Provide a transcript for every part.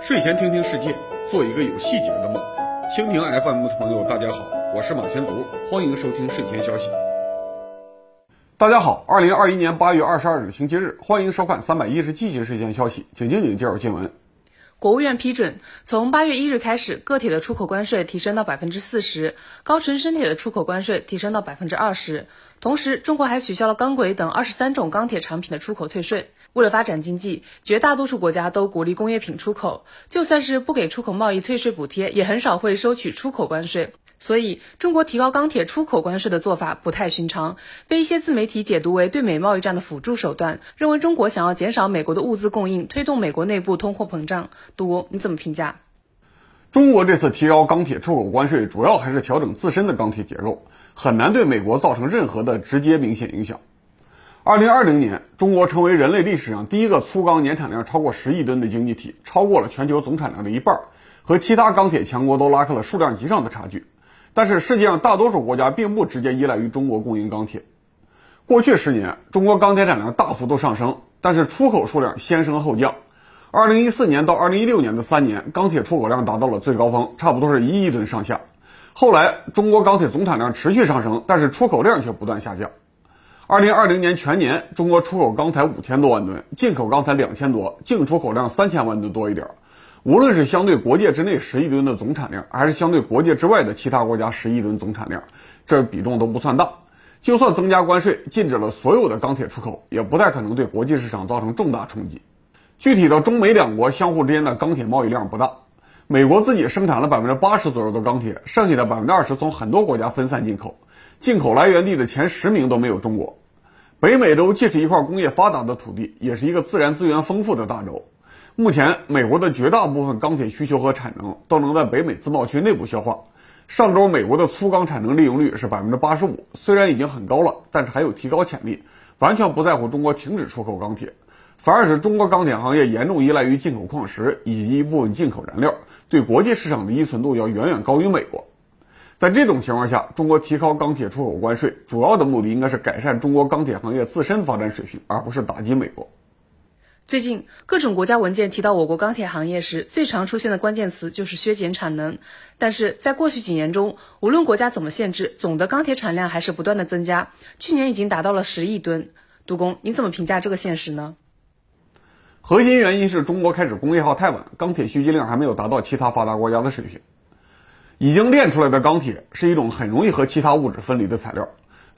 睡前听听世界，做一个有细节的梦。蜻蜓 FM 的朋友，大家好，我是马前卒，欢迎收听睡前消息。大家好，二零二一年八月二十二日星期日，欢迎收看三百一十七期睡前消息，请静静介绍新闻。国务院批准，从八月一日开始，个铁的出口关税提升到百分之四十，高纯生铁的出口关税提升到百分之二十。同时，中国还取消了钢轨等二十三种钢铁产品的出口退税。为了发展经济，绝大多数国家都鼓励工业品出口，就算是不给出口贸易退税补贴，也很少会收取出口关税。所以，中国提高钢铁出口关税的做法不太寻常，被一些自媒体解读为对美贸易战的辅助手段，认为中国想要减少美国的物资供应，推动美国内部通货膨胀。杜，你怎么评价？中国这次提高钢铁出口关税，主要还是调整自身的钢铁结构，很难对美国造成任何的直接明显影响。二零二零年，中国成为人类历史上第一个粗钢年产量超过十亿吨的经济体，超过了全球总产量的一半，和其他钢铁强国都拉开了数量级上的差距。但是，世界上大多数国家并不直接依赖于中国供应钢铁。过去十年，中国钢铁产量大幅度上升，但是出口数量先升后降。二零一四年到二零一六年的三年，钢铁出口量达到了最高峰，差不多是一亿吨上下。后来，中国钢铁总产量持续上升，但是出口量却不断下降。二零二零年全年，中国出口钢材五千多万吨，进口钢材两千多，净出口量三千万吨多一点。无论是相对国界之内十亿吨的总产量，还是相对国界之外的其他国家十亿吨总产量，这比重都不算大。就算增加关税，禁止了所有的钢铁出口，也不太可能对国际市场造成重大冲击。具体的，中美两国相互之间的钢铁贸易量不大，美国自己生产了百分之八十左右的钢铁，剩下的百分之二十从很多国家分散进口。进口来源地的前十名都没有中国。北美洲既是一块工业发达的土地，也是一个自然资源丰富的大洲。目前，美国的绝大部分钢铁需求和产能都能在北美自贸区内部消化。上周，美国的粗钢产能利用率是百分之八十五，虽然已经很高了，但是还有提高潜力。完全不在乎中国停止出口钢铁，反而是中国钢铁行业严重依赖于进口矿石以及一部分进口燃料，对国际市场的依存度要远远高于美国。在这种情况下，中国提高钢铁出口关税，主要的目的应该是改善中国钢铁行业自身发展水平，而不是打击美国。最近，各种国家文件提到我国钢铁行业时，最常出现的关键词就是削减产能。但是在过去几年中，无论国家怎么限制，总的钢铁产量还是不断的增加，去年已经达到了十亿吨。杜工，你怎么评价这个现实呢？核心原因是中国开始工业化太晚，钢铁需求量还没有达到其他发达国家的水平。已经炼出来的钢铁是一种很容易和其他物质分离的材料，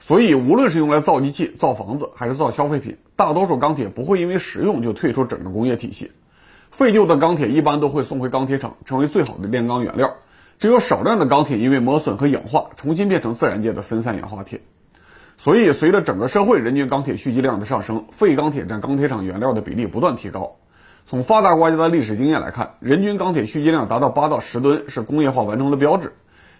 所以无论是用来造机器、造房子，还是造消费品，大多数钢铁不会因为使用就退出整个工业体系。废旧的钢铁一般都会送回钢铁厂，成为最好的炼钢原料。只有少量的钢铁因为磨损和氧化，重新变成自然界的分散氧化铁。所以，随着整个社会人均钢铁蓄积量的上升，废钢铁占钢铁厂原料的比例不断提高。从发达国家的历史经验来看，人均钢铁蓄积量达到八到十吨是工业化完成的标志。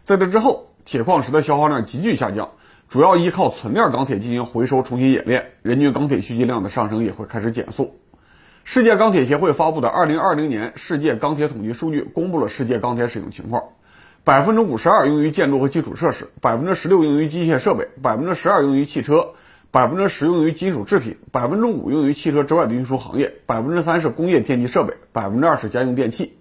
在这之后，铁矿石的消耗量急剧下降，主要依靠存链钢铁进行回收、重新冶炼，人均钢铁需求量的上升也会开始减速。世界钢铁协会发布的二零二零年世界钢铁统计数据公布了世界钢铁使用情况：百分之五十二用于建筑和基础设施，百分之十六用于机械设备，百分之十二用于汽车。百分之十用于金属制品，百分之五用于汽车之外的运输行业，百分之三是工业电气设备，百分之二是家用电器。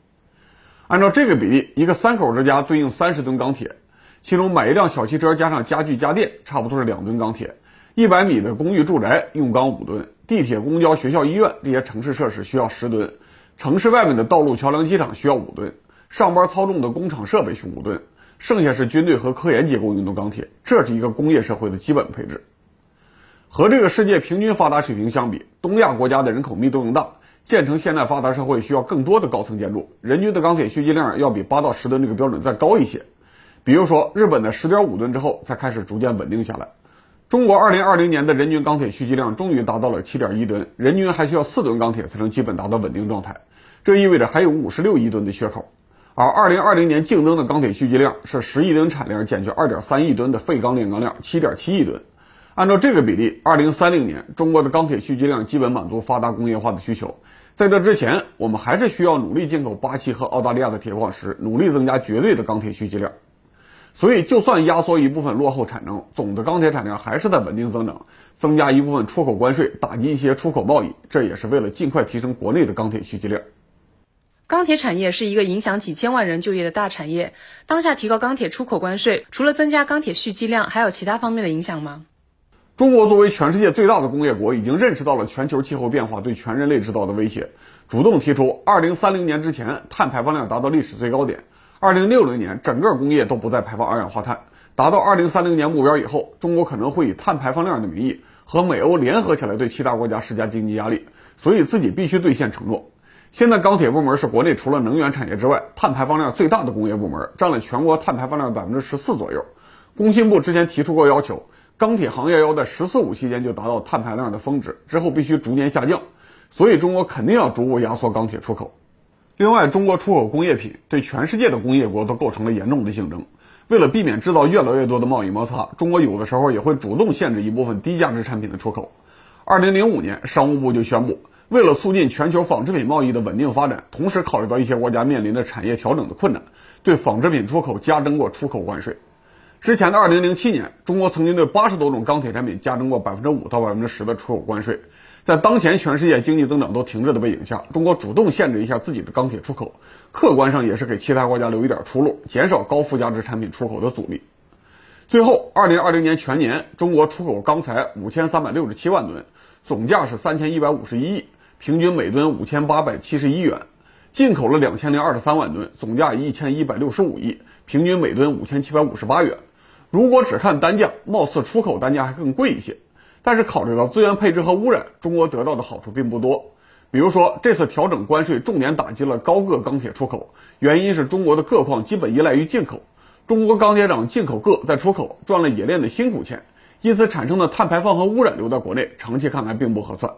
按照这个比例，一个三口之家对应三十吨钢铁，其中买一辆小汽车加上家具家电，差不多是两吨钢铁。一百米的公寓住宅用钢五吨，地铁、公交、学校、医院这些城市设施需要十吨，城市外面的道路、桥梁、机场需要五吨，上班操纵的工厂设备需五吨，剩下是军队和科研机构用的钢铁。这是一个工业社会的基本配置。和这个世界平均发达水平相比，东亚国家的人口密度更大，建成现代发达社会需要更多的高层建筑，人均的钢铁蓄积量要比八到十吨这个标准再高一些。比如说，日本的十点五吨之后才开始逐渐稳定下来。中国二零二零年的人均钢铁蓄积量终于达到了七点一吨，人均还需要四吨钢铁才能基本达到稳定状态，这意味着还有五十六亿吨的缺口。而二零二零年净增的钢铁蓄积量是十亿吨产量减去二点三亿吨的废钢炼钢量，七点七亿吨。按照这个比例，二零三零年中国的钢铁蓄积量基本满足发达工业化的需求。在这之前，我们还是需要努力进口巴西和澳大利亚的铁矿石，努力增加绝对的钢铁蓄积量。所以就算压缩一部分落后产能，总的钢铁产量还是在稳定增长。增加一部分出口关税，打击一些出口贸易，这也是为了尽快提升国内的钢铁蓄积量。钢铁产业是一个影响几千万人就业的大产业，当下提高钢铁出口关税，除了增加钢铁蓄积量，还有其他方面的影响吗？中国作为全世界最大的工业国，已经认识到了全球气候变化对全人类制造的威胁，主动提出2030年之前碳排放量达到历史最高点，2060年整个工业都不再排放二氧化碳。达到2030年目标以后，中国可能会以碳排放量的名义和美欧联合起来对其他国家施加经济压力，所以自己必须兑现承诺。现在钢铁部门是国内除了能源产业之外碳排放量最大的工业部门，占了全国碳排放量百分之十四左右。工信部之前提出过要求。钢铁行业要在“十四五”期间就达到碳排量的峰值，之后必须逐年下降，所以中国肯定要逐步压缩钢铁出口。另外，中国出口工业品对全世界的工业国都构成了严重的竞争。为了避免制造越来越多的贸易摩擦，中国有的时候也会主动限制一部分低价值产品的出口。二零零五年，商务部就宣布，为了促进全球纺织品贸易的稳定发展，同时考虑到一些国家面临的产业调整的困难，对纺织品出口加征过出口关税。之前的二零零七年，中国曾经对八十多种钢铁产品加征过百分之五到百分之十的出口关税。在当前全世界经济增长都停滞的背景下，中国主动限制一下自己的钢铁出口，客观上也是给其他国家留一点出路，减少高附加值产品出口的阻力。最后，二零二零年全年，中国出口钢材五千三百六十七万吨，总价是三千一百五十一亿，平均每吨五千八百七十一元；进口了两千零二十三万吨，总价一千一百六十五亿，平均每吨五千七百五十八元。如果只看单价，貌似出口单价还更贵一些。但是考虑到资源配置和污染，中国得到的好处并不多。比如说，这次调整关税，重点打击了高铬钢铁出口，原因是中国的铬矿基本依赖于进口。中国钢铁厂进口铬再出口，赚了冶炼的辛苦钱，因此产生的碳排放和污染留在国内，长期看来并不合算。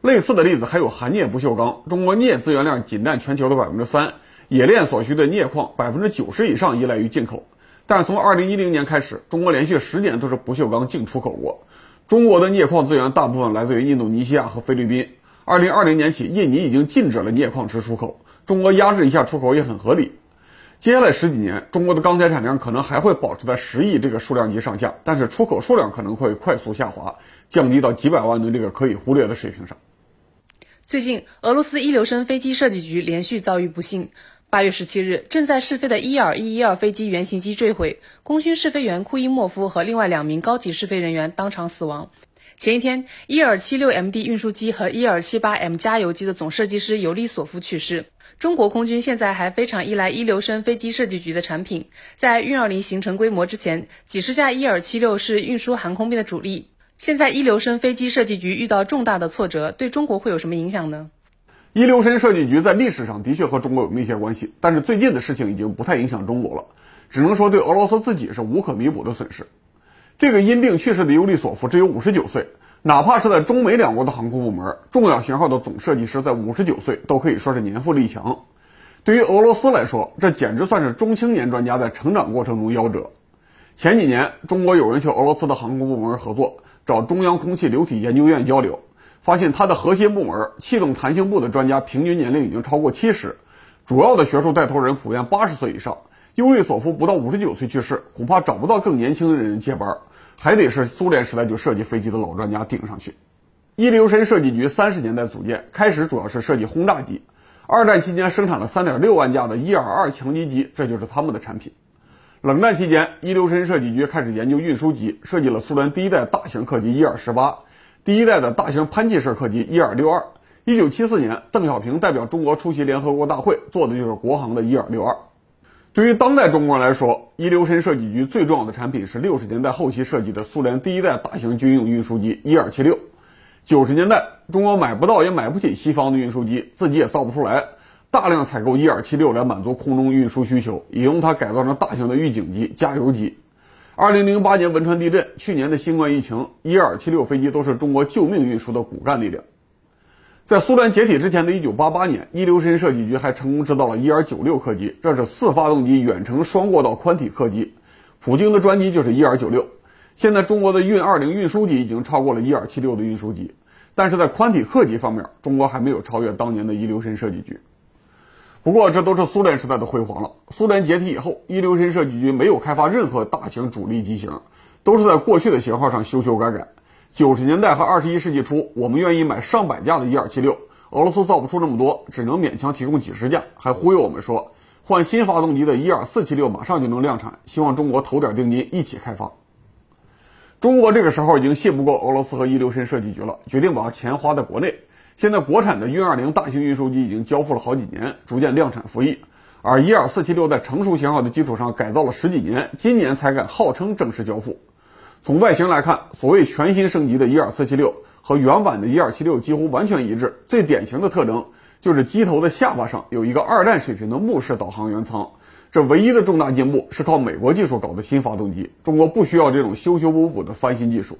类似的例子还有含镍不锈钢，中国镍资源量仅占全球的百分之三，冶炼所需的镍矿百分之九十以上依赖于进口。但从二零一零年开始，中国连续十年都是不锈钢净出口国。中国的镍矿资源大部分来自于印度尼西亚和菲律宾。二零二零年起，印尼已经禁止了镍矿石出口，中国压制一下出口也很合理。接下来十几年，中国的钢铁产量可能还会保持在十亿这个数量级上下，但是出口数量可能会快速下滑，降低到几百万吨这个可以忽略的水平上。最近，俄罗斯一流深飞机设计局连续遭遇不幸。八月十七日，正在试飞的伊尔一一二飞机原型机坠毁，空军试飞员库伊莫夫和另外两名高级试飞人员当场死亡。前一天，伊尔七六 MD 运输机和伊尔七八 M 加油机的总设计师尤利索夫去世。中国空军现在还非常依赖伊留申飞机设计局的产品，在运二零形成规模之前，几十架伊尔七六是运输航空兵的主力。现在伊留申飞机设计局遇到重大的挫折，对中国会有什么影响呢？伊留申设计局在历史上的确和中国有密切关系，但是最近的事情已经不太影响中国了，只能说对俄罗斯自己是无可弥补的损失。这个因病去世的尤利索夫只有五十九岁，哪怕是在中美两国的航空部门，重要型号的总设计师在五十九岁都可以说是年富力强。对于俄罗斯来说，这简直算是中青年专家在成长过程中夭折。前几年，中国有人去俄罗斯的航空部门合作，找中央空气流体研究院交流。发现它的核心部门气动弹性部的专家平均年龄已经超过七十，主要的学术带头人普遍八十岁以上。尤瑞索夫不到五十九岁去世，恐怕找不到更年轻的人接班，还得是苏联时代就设计飞机的老专家顶上去。伊留申设计局三十年代组建，开始主要是设计轰炸机，二战期间生产了三点六万架的伊尔二强击机，这就是他们的产品。冷战期间，伊留申设计局开始研究运输机，设计了苏联第一代大型客机伊尔十八。第一代的大型喷气式客机伊尔六二，一九七四年，邓小平代表中国出席联合国大会，做的就是国航的伊尔六二。对于当代中国人来说，伊留申设计局最重要的产品是六十年代后期设计的苏联第一代大型军用运输机伊尔七六。九十年代，中国买不到也买不起西方的运输机，自己也造不出来，大量采购伊尔七六来满足空中运输需求，也用它改造成大型的预警机、加油机。二零零八年汶川地震，去年的新冠疫情，伊尔七六飞机都是中国救命运输的骨干力量。在苏联解体之前的一九八八年，伊留申设计局还成功制造了伊尔九六客机，这是四发动机远程双过道宽体客机。普京的专机就是伊尔九六。现在中国的运二零运输机已经超过了伊尔七六的运输机，但是在宽体客机方面，中国还没有超越当年的伊留申设计局。不过这都是苏联时代的辉煌了。苏联解体以后，一流神设计局没有开发任何大型主力机型，都是在过去的型号上修修改改。九十年代和二十一世纪初，我们愿意买上百架的伊尔七六，俄罗斯造不出那么多，只能勉强提供几十架，还忽悠我们说换新发动机的伊尔四七六马上就能量产，希望中国投点定金一起开发。中国这个时候已经信不过俄罗斯和伊留申设计局了，决定把钱花在国内。现在国产的运二零大型运输机已经交付了好几年，逐渐量产服役，而伊尔四七六在成熟型号的基础上改造了十几年，今年才敢号称正式交付。从外形来看，所谓全新升级的伊尔四七六和原版的伊尔七六几乎完全一致，最典型的特征就是机头的下巴上有一个二战水平的目视导航员舱。这唯一的重大进步是靠美国技术搞的新发动机，中国不需要这种修修补补的翻新技术。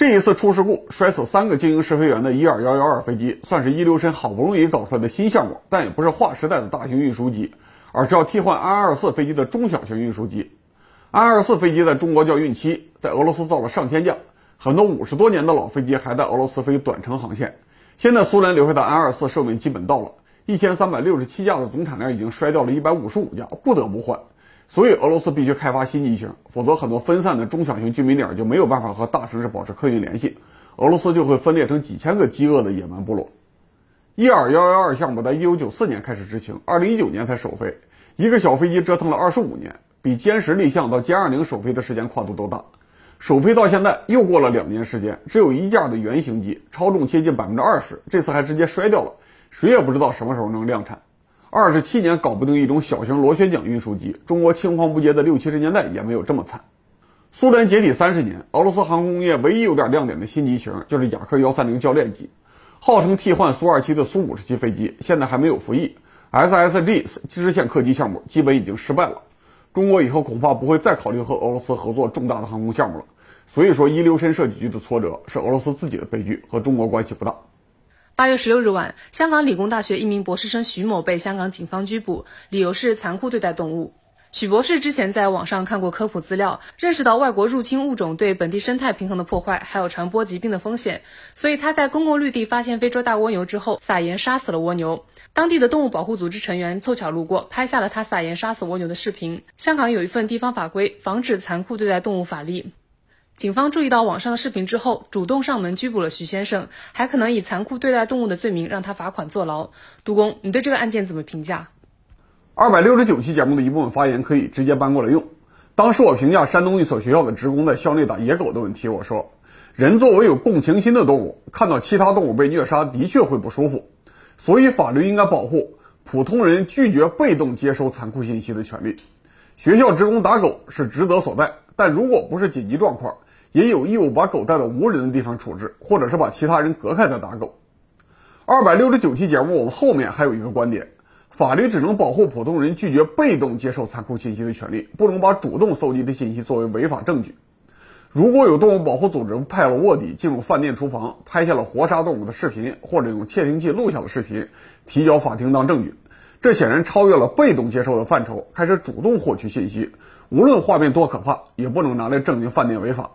这一次出事故摔死三个经营试飞员的伊尔幺幺二飞机，算是伊留申好不容易搞出来的新项目，但也不是划时代的大型运输机，而是要替换安二四飞机的中小型运输机。安二四飞机在中国叫运七，在俄罗斯造了上千架，很多五十多年的老飞机还在俄罗斯飞短程航线。现在苏联留下的安二四寿命基本到了。一千三百六十七架的总产量已经摔掉了一百五十五架，不得不换。所以俄罗斯必须开发新机型，否则很多分散的中小型居民点就没有办法和大城市保持客运联系，俄罗斯就会分裂成几千个饥饿的野蛮部落。伊尔幺幺二项目在一九九四年开始执行，二零一九年才首飞，一个小飞机折腾了二十五年，比歼十立项到歼二零首飞的时间跨度都大。首飞到现在又过了两年时间，只有一架的原型机，超重接近百分之二十，这次还直接摔掉了。谁也不知道什么时候能量产。二十七年搞不定一种小型螺旋桨运输机，中国青黄不接的六七十年代也没有这么惨。苏联解体三十年，俄罗斯航空工业唯一有点亮点的新机型就是雅克幺三零教练机，号称替换苏二七的苏五十七飞机，现在还没有服役。SSG 支线客机项目基本已经失败了，中国以后恐怕不会再考虑和俄罗斯合作重大的航空项目了。所以说，一流深设计局的挫折是俄罗斯自己的悲剧，和中国关系不大。八月十六日晚，香港理工大学一名博士生徐某被香港警方拘捕，理由是残酷对待动物。许博士之前在网上看过科普资料，认识到外国入侵物种对本地生态平衡的破坏，还有传播疾病的风险，所以他在公共绿地发现非洲大蜗牛之后，撒盐杀死了蜗牛。当地的动物保护组织成员凑巧路过，拍下了他撒盐杀死蜗牛的视频。香港有一份地方法规，防止残酷对待动物法律。警方注意到网上的视频之后，主动上门拘捕了徐先生，还可能以残酷对待动物的罪名让他罚款坐牢。杜工，你对这个案件怎么评价？二百六十九期节目的一部分发言可以直接搬过来用。当时我评价山东一所学校的职工在校内打野狗的问题，我说，人作为有共情心的动物，看到其他动物被虐杀的确会不舒服，所以法律应该保护普通人拒绝被动接收残酷信息的权利。学校职工打狗是职责所在，但如果不是紧急状况。也有义务把狗带到无人的地方处置，或者是把其他人隔开再打狗。二百六十九期节目，我们后面还有一个观点：法律只能保护普通人拒绝被动接受残酷信息的权利，不能把主动搜集的信息作为违法证据。如果有动物保护组织派了卧底进入饭店厨房，拍下了活杀动物的视频，或者用窃听器录下了视频，提交法庭当证据，这显然超越了被动接受的范畴，开始主动获取信息。无论画面多可怕，也不能拿来证明饭店违法。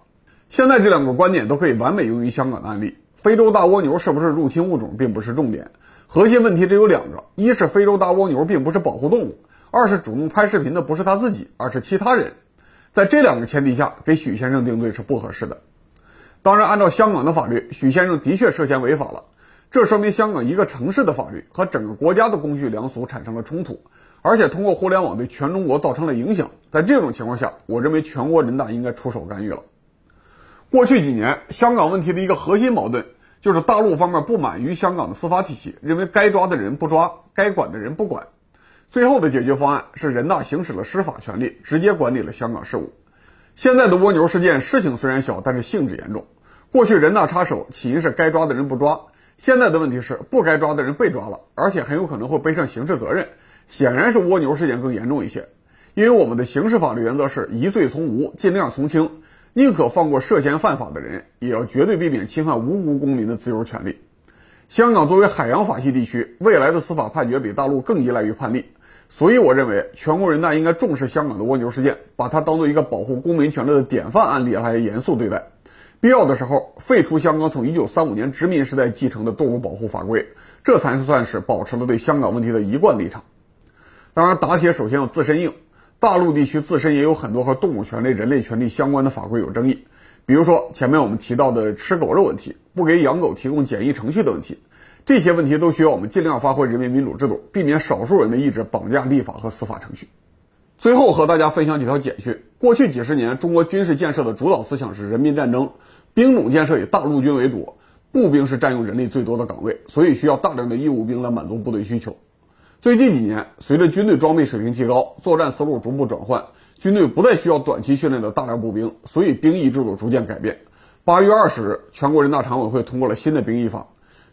现在这两个观点都可以完美用于香港的案例。非洲大蜗牛是不是入侵物种，并不是重点，核心问题只有两个：一是非洲大蜗牛并不是保护动物；二是主动拍视频的不是他自己，而是其他人。在这两个前提下，给许先生定罪是不合适的。当然，按照香港的法律，许先生的确涉嫌违法了。这说明香港一个城市的法律和整个国家的公序良俗产生了冲突，而且通过互联网对全中国造成了影响。在这种情况下，我认为全国人大应该出手干预了。过去几年，香港问题的一个核心矛盾就是大陆方面不满于香港的司法体系，认为该抓的人不抓，该管的人不管。最后的解决方案是人大行使了司法权力，直接管理了香港事务。现在的蜗牛事件事情虽然小，但是性质严重。过去人大插手起因是该抓的人不抓，现在的问题是不该抓的人被抓了，而且很有可能会背上刑事责任。显然是蜗牛事件更严重一些，因为我们的刑事法律原则是疑罪从无，尽量从轻。宁可放过涉嫌犯法的人，也要绝对避免侵犯无辜公民的自由权利。香港作为海洋法系地区，未来的司法判决比大陆更依赖于判例，所以我认为全国人大应该重视香港的蜗牛事件，把它当做一个保护公民权利的典范案例来严肃对待。必要的时候废除香港从1935年殖民时代继承的动物保护法规，这才是算是保持了对香港问题的一贯立场。当然，打铁首先要自身硬。大陆地区自身也有很多和动物权利、人类权利相关的法规有争议，比如说前面我们提到的吃狗肉问题，不给养狗提供检疫程序的问题，这些问题都需要我们尽量发挥人民民主制度，避免少数人的意志绑架立法和司法程序。最后和大家分享几条简讯：过去几十年，中国军事建设的主导思想是人民战争，兵种建设以大陆军为主，步兵是占用人力最多的岗位，所以需要大量的义务兵来满足部队需求。最近几年，随着军队装备水平提高，作战思路逐步转换，军队不再需要短期训练的大量步兵，所以兵役制度逐渐改变。八月二十日，全国人大常委会通过了新的兵役法，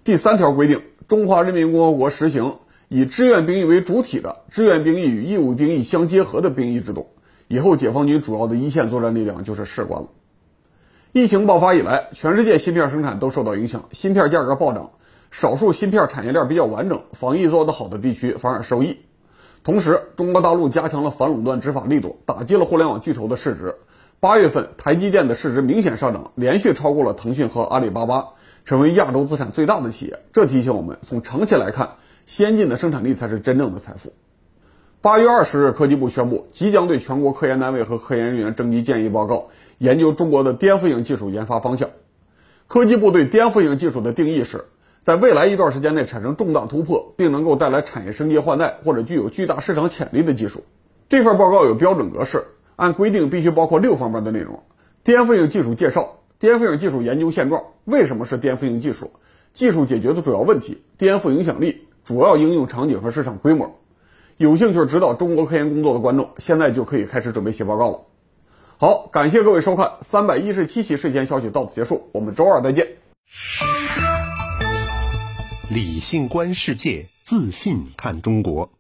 第三条规定，中华人民共和国实行以志愿兵役为主体的志愿兵役与义务兵役相结合的兵役制度。以后，解放军主要的一线作战力量就是士官了。疫情爆发以来，全世界芯片生产都受到影响，芯片价格暴涨。少数芯片产业链比较完整、防疫做得好的地区反而受益。同时，中国大陆加强了反垄断执法力度，打击了互联网巨头的市值。八月份，台积电的市值明显上涨，连续超过了腾讯和阿里巴巴，成为亚洲资产最大的企业。这提醒我们，从长期来看，先进的生产力才是真正的财富。八月二十日，科技部宣布，即将对全国科研单位和科研人员征集建议报告，研究中国的颠覆性技术研发方向。科技部对颠覆性技术的定义是。在未来一段时间内产生重大突破，并能够带来产业升级换代或者具有巨大市场潜力的技术。这份报告有标准格式，按规定必须包括六方面的内容：颠覆性技术介绍、颠覆性技术研究现状、为什么是颠覆性技术、技术解决的主要问题、颠覆影响力、主要应用场景和市场规模。有兴趣指导中国科研工作的观众，现在就可以开始准备写报告了。好，感谢各位收看三百一十七期睡前消息到此结束，我们周二再见。理性观世界，自信看中国。